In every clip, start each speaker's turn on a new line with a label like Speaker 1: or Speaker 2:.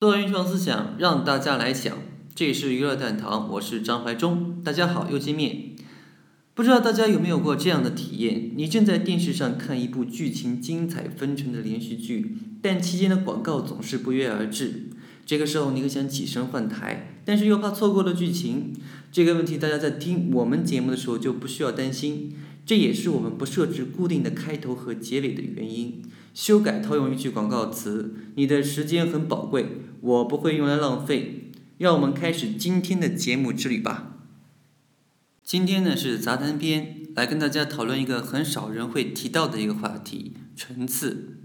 Speaker 1: 多元创思想，让大家来想。这里是娱乐蛋堂，我是张怀忠。大家好，又见面。不知道大家有没有过这样的体验？你正在电视上看一部剧情精彩纷呈的连续剧，但期间的广告总是不约而至。这个时候，你很想起身换台，但是又怕错过了剧情。这个问题，大家在听我们节目的时候就不需要担心。这也是我们不设置固定的开头和结尾的原因。修改套用一句广告词：“你的时间很宝贵，我不会用来浪费。”让我们开始今天的节目之旅吧。今天呢是杂谈篇，来跟大家讨论一个很少人会提到的一个话题——纯次。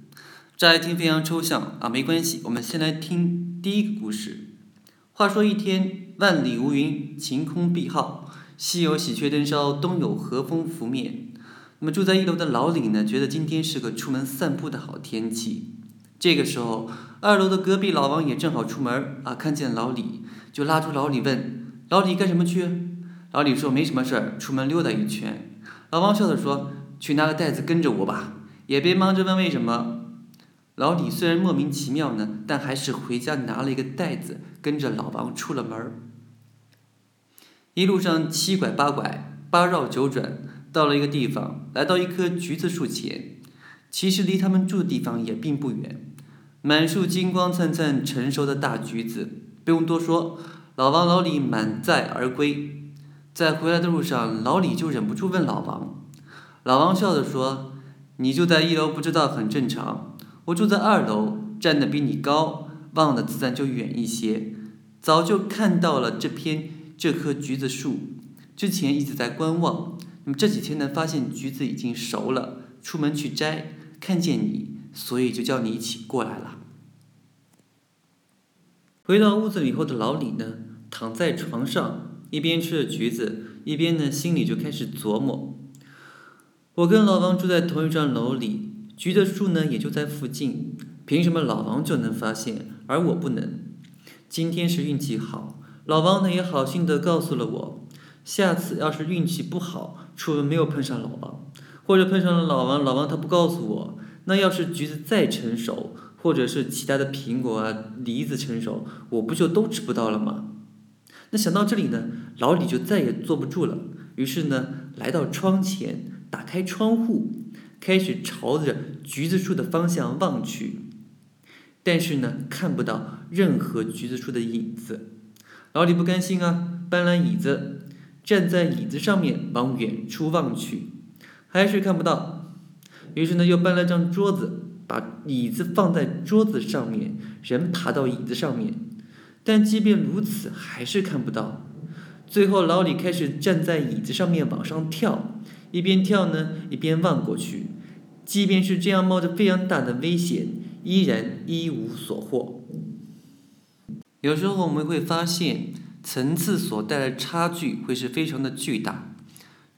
Speaker 1: 乍一听非常抽象啊，没关系，我们先来听第一个故事。话说一天，万里无云，晴空碧皓，西有喜鹊登梢，东有和风拂面。那么住在一楼的老李呢，觉得今天是个出门散步的好天气。这个时候，二楼的隔壁老王也正好出门啊，看见老李，就拉住老李问：“老李干什么去？”老李说：“没什么事儿，出门溜达一圈。”老王笑着说：“去拿个袋子跟着我吧，也别忙着问为什么。”老李虽然莫名其妙呢，但还是回家拿了一个袋子，跟着老王出了门。一路上七拐八拐，八绕九转。到了一个地方，来到一棵橘子树前，其实离他们住的地方也并不远。满树金光灿灿、成熟的大橘子，不用多说，老王老李满载而归。在回来的路上，老李就忍不住问老王：“老王笑着说，你住在一楼不知道很正常，我住在二楼，站得比你高，望的自然就远一些。早就看到了这片这棵橘子树，之前一直在观望。”那么这几天呢，发现橘子已经熟了，出门去摘，看见你，所以就叫你一起过来了。回到屋子里后的老李呢，躺在床上，一边吃着橘子，一边呢心里就开始琢磨：我跟老王住在同一幢楼里，橘子树呢也就在附近，凭什么老王就能发现，而我不能？今天是运气好，老王呢也好心的告诉了我，下次要是运气不好。出门没有碰上老王，或者碰上了老王，老王他不告诉我，那要是橘子再成熟，或者是其他的苹果啊、梨子成熟，我不就都吃不到了吗？那想到这里呢，老李就再也坐不住了，于是呢，来到窗前，打开窗户，开始朝着橘子树的方向望去，但是呢，看不到任何橘子树的影子。老李不甘心啊，搬来椅子。站在椅子上面往远处望去，还是看不到。于是呢，又搬了张桌子，把椅子放在桌子上面，人爬到椅子上面。但即便如此，还是看不到。最后，老李开始站在椅子上面往上跳，一边跳呢，一边望过去。即便是这样，冒着非常大的危险，依然一无所获。有时候我们会发现。层次所带来的差距会是非常的巨大。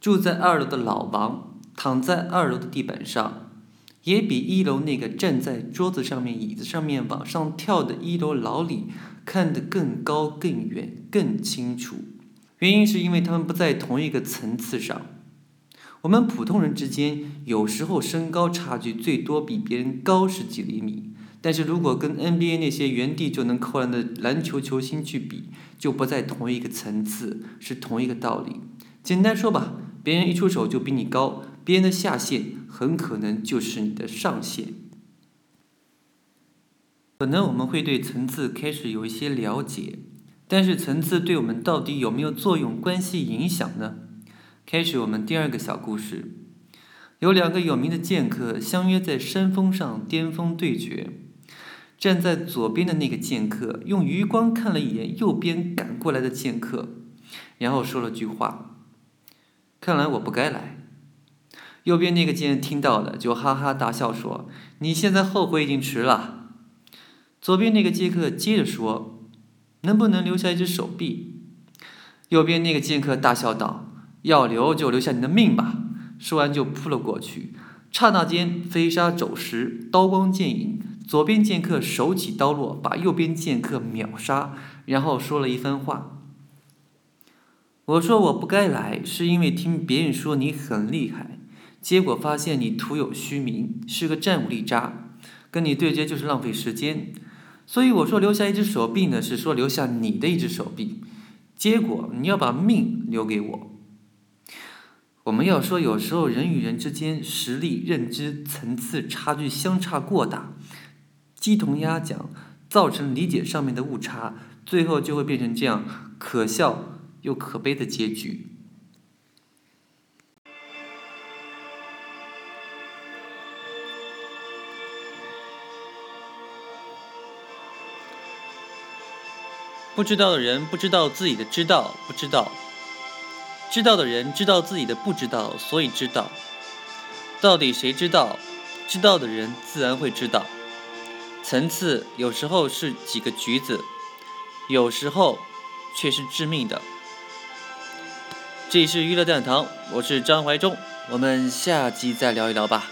Speaker 1: 住在二楼的老王躺在二楼的地板上，也比一楼那个站在桌子上面、椅子上面往上跳的一楼老李看得更高、更远、更清楚。原因是因为他们不在同一个层次上。我们普通人之间有时候身高差距最多比别人高十几厘米。但是如果跟 NBA 那些原地就能扣篮的篮球球星去比，就不在同一个层次，是同一个道理。简单说吧，别人一出手就比你高，别人的下限很可能就是你的上限。可能我们会对层次开始有一些了解，但是层次对我们到底有没有作用、关系、影响呢？开始我们第二个小故事，有两个有名的剑客相约在山峰上巅峰对决。站在左边的那个剑客用余光看了一眼右边赶过来的剑客，然后说了句话：“看来我不该来。”右边那个剑听到了，就哈哈大笑说：“你现在后悔已经迟了。”左边那个剑客接着说：“能不能留下一只手臂？”右边那个剑客大笑道：“要留就留下你的命吧。”说完就扑了过去，刹那间飞沙走石，刀光剑影。左边剑客手起刀落，把右边剑客秒杀，然后说了一番话。我说我不该来，是因为听别人说你很厉害，结果发现你徒有虚名，是个战五力渣，跟你对接就是浪费时间。所以我说留下一只手臂呢，是说留下你的一只手臂。结果你要把命留给我。我们要说，有时候人与人之间实力、认知层次差距相差过大，鸡同鸭讲，造成理解上面的误差，最后就会变成这样可笑又可悲的结局。不知道的人不知道自己的知道不知道，知道的人知道自己的不知道，所以知道。到底谁知道？知道的人自然会知道。层次有时候是几个橘子，有时候却是致命的。这里是娱乐殿堂，我是张怀忠，我们下期再聊一聊吧。